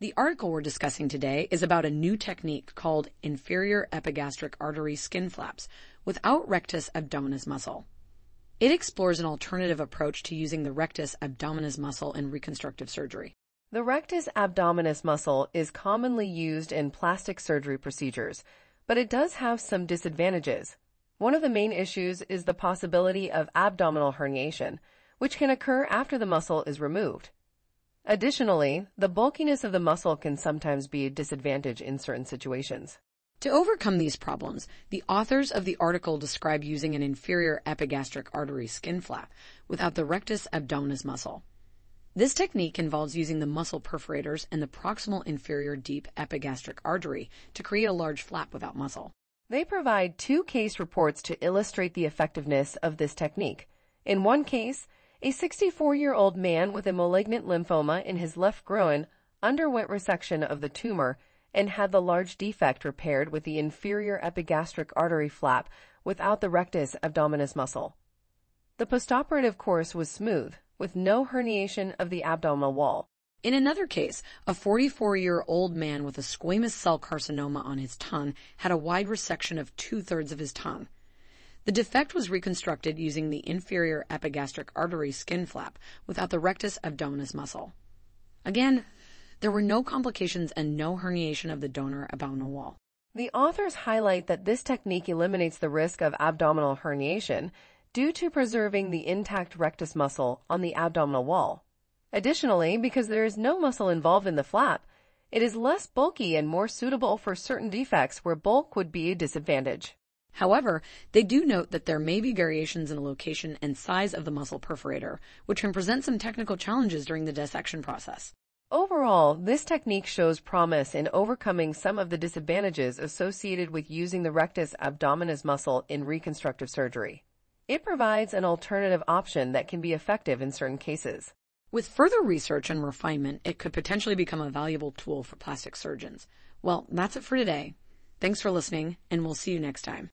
The article we're discussing today is about a new technique called inferior epigastric artery skin flaps without rectus abdominis muscle. It explores an alternative approach to using the rectus abdominis muscle in reconstructive surgery. The rectus abdominis muscle is commonly used in plastic surgery procedures, but it does have some disadvantages. One of the main issues is the possibility of abdominal herniation, which can occur after the muscle is removed. Additionally, the bulkiness of the muscle can sometimes be a disadvantage in certain situations. To overcome these problems, the authors of the article describe using an inferior epigastric artery skin flap without the rectus abdominis muscle. This technique involves using the muscle perforators and the proximal inferior deep epigastric artery to create a large flap without muscle. They provide two case reports to illustrate the effectiveness of this technique. In one case, a 64-year-old man with a malignant lymphoma in his left groin underwent resection of the tumor and had the large defect repaired with the inferior epigastric artery flap without the rectus abdominis muscle. The postoperative course was smooth, with no herniation of the abdominal wall. In another case, a 44 year old man with a squamous cell carcinoma on his tongue had a wide resection of two thirds of his tongue. The defect was reconstructed using the inferior epigastric artery skin flap without the rectus abdominis muscle. Again, there were no complications and no herniation of the donor abdominal wall. The authors highlight that this technique eliminates the risk of abdominal herniation due to preserving the intact rectus muscle on the abdominal wall. Additionally, because there is no muscle involved in the flap, it is less bulky and more suitable for certain defects where bulk would be a disadvantage. However, they do note that there may be variations in the location and size of the muscle perforator, which can present some technical challenges during the dissection process. Overall, this technique shows promise in overcoming some of the disadvantages associated with using the rectus abdominis muscle in reconstructive surgery. It provides an alternative option that can be effective in certain cases. With further research and refinement, it could potentially become a valuable tool for plastic surgeons. Well, that's it for today. Thanks for listening, and we'll see you next time.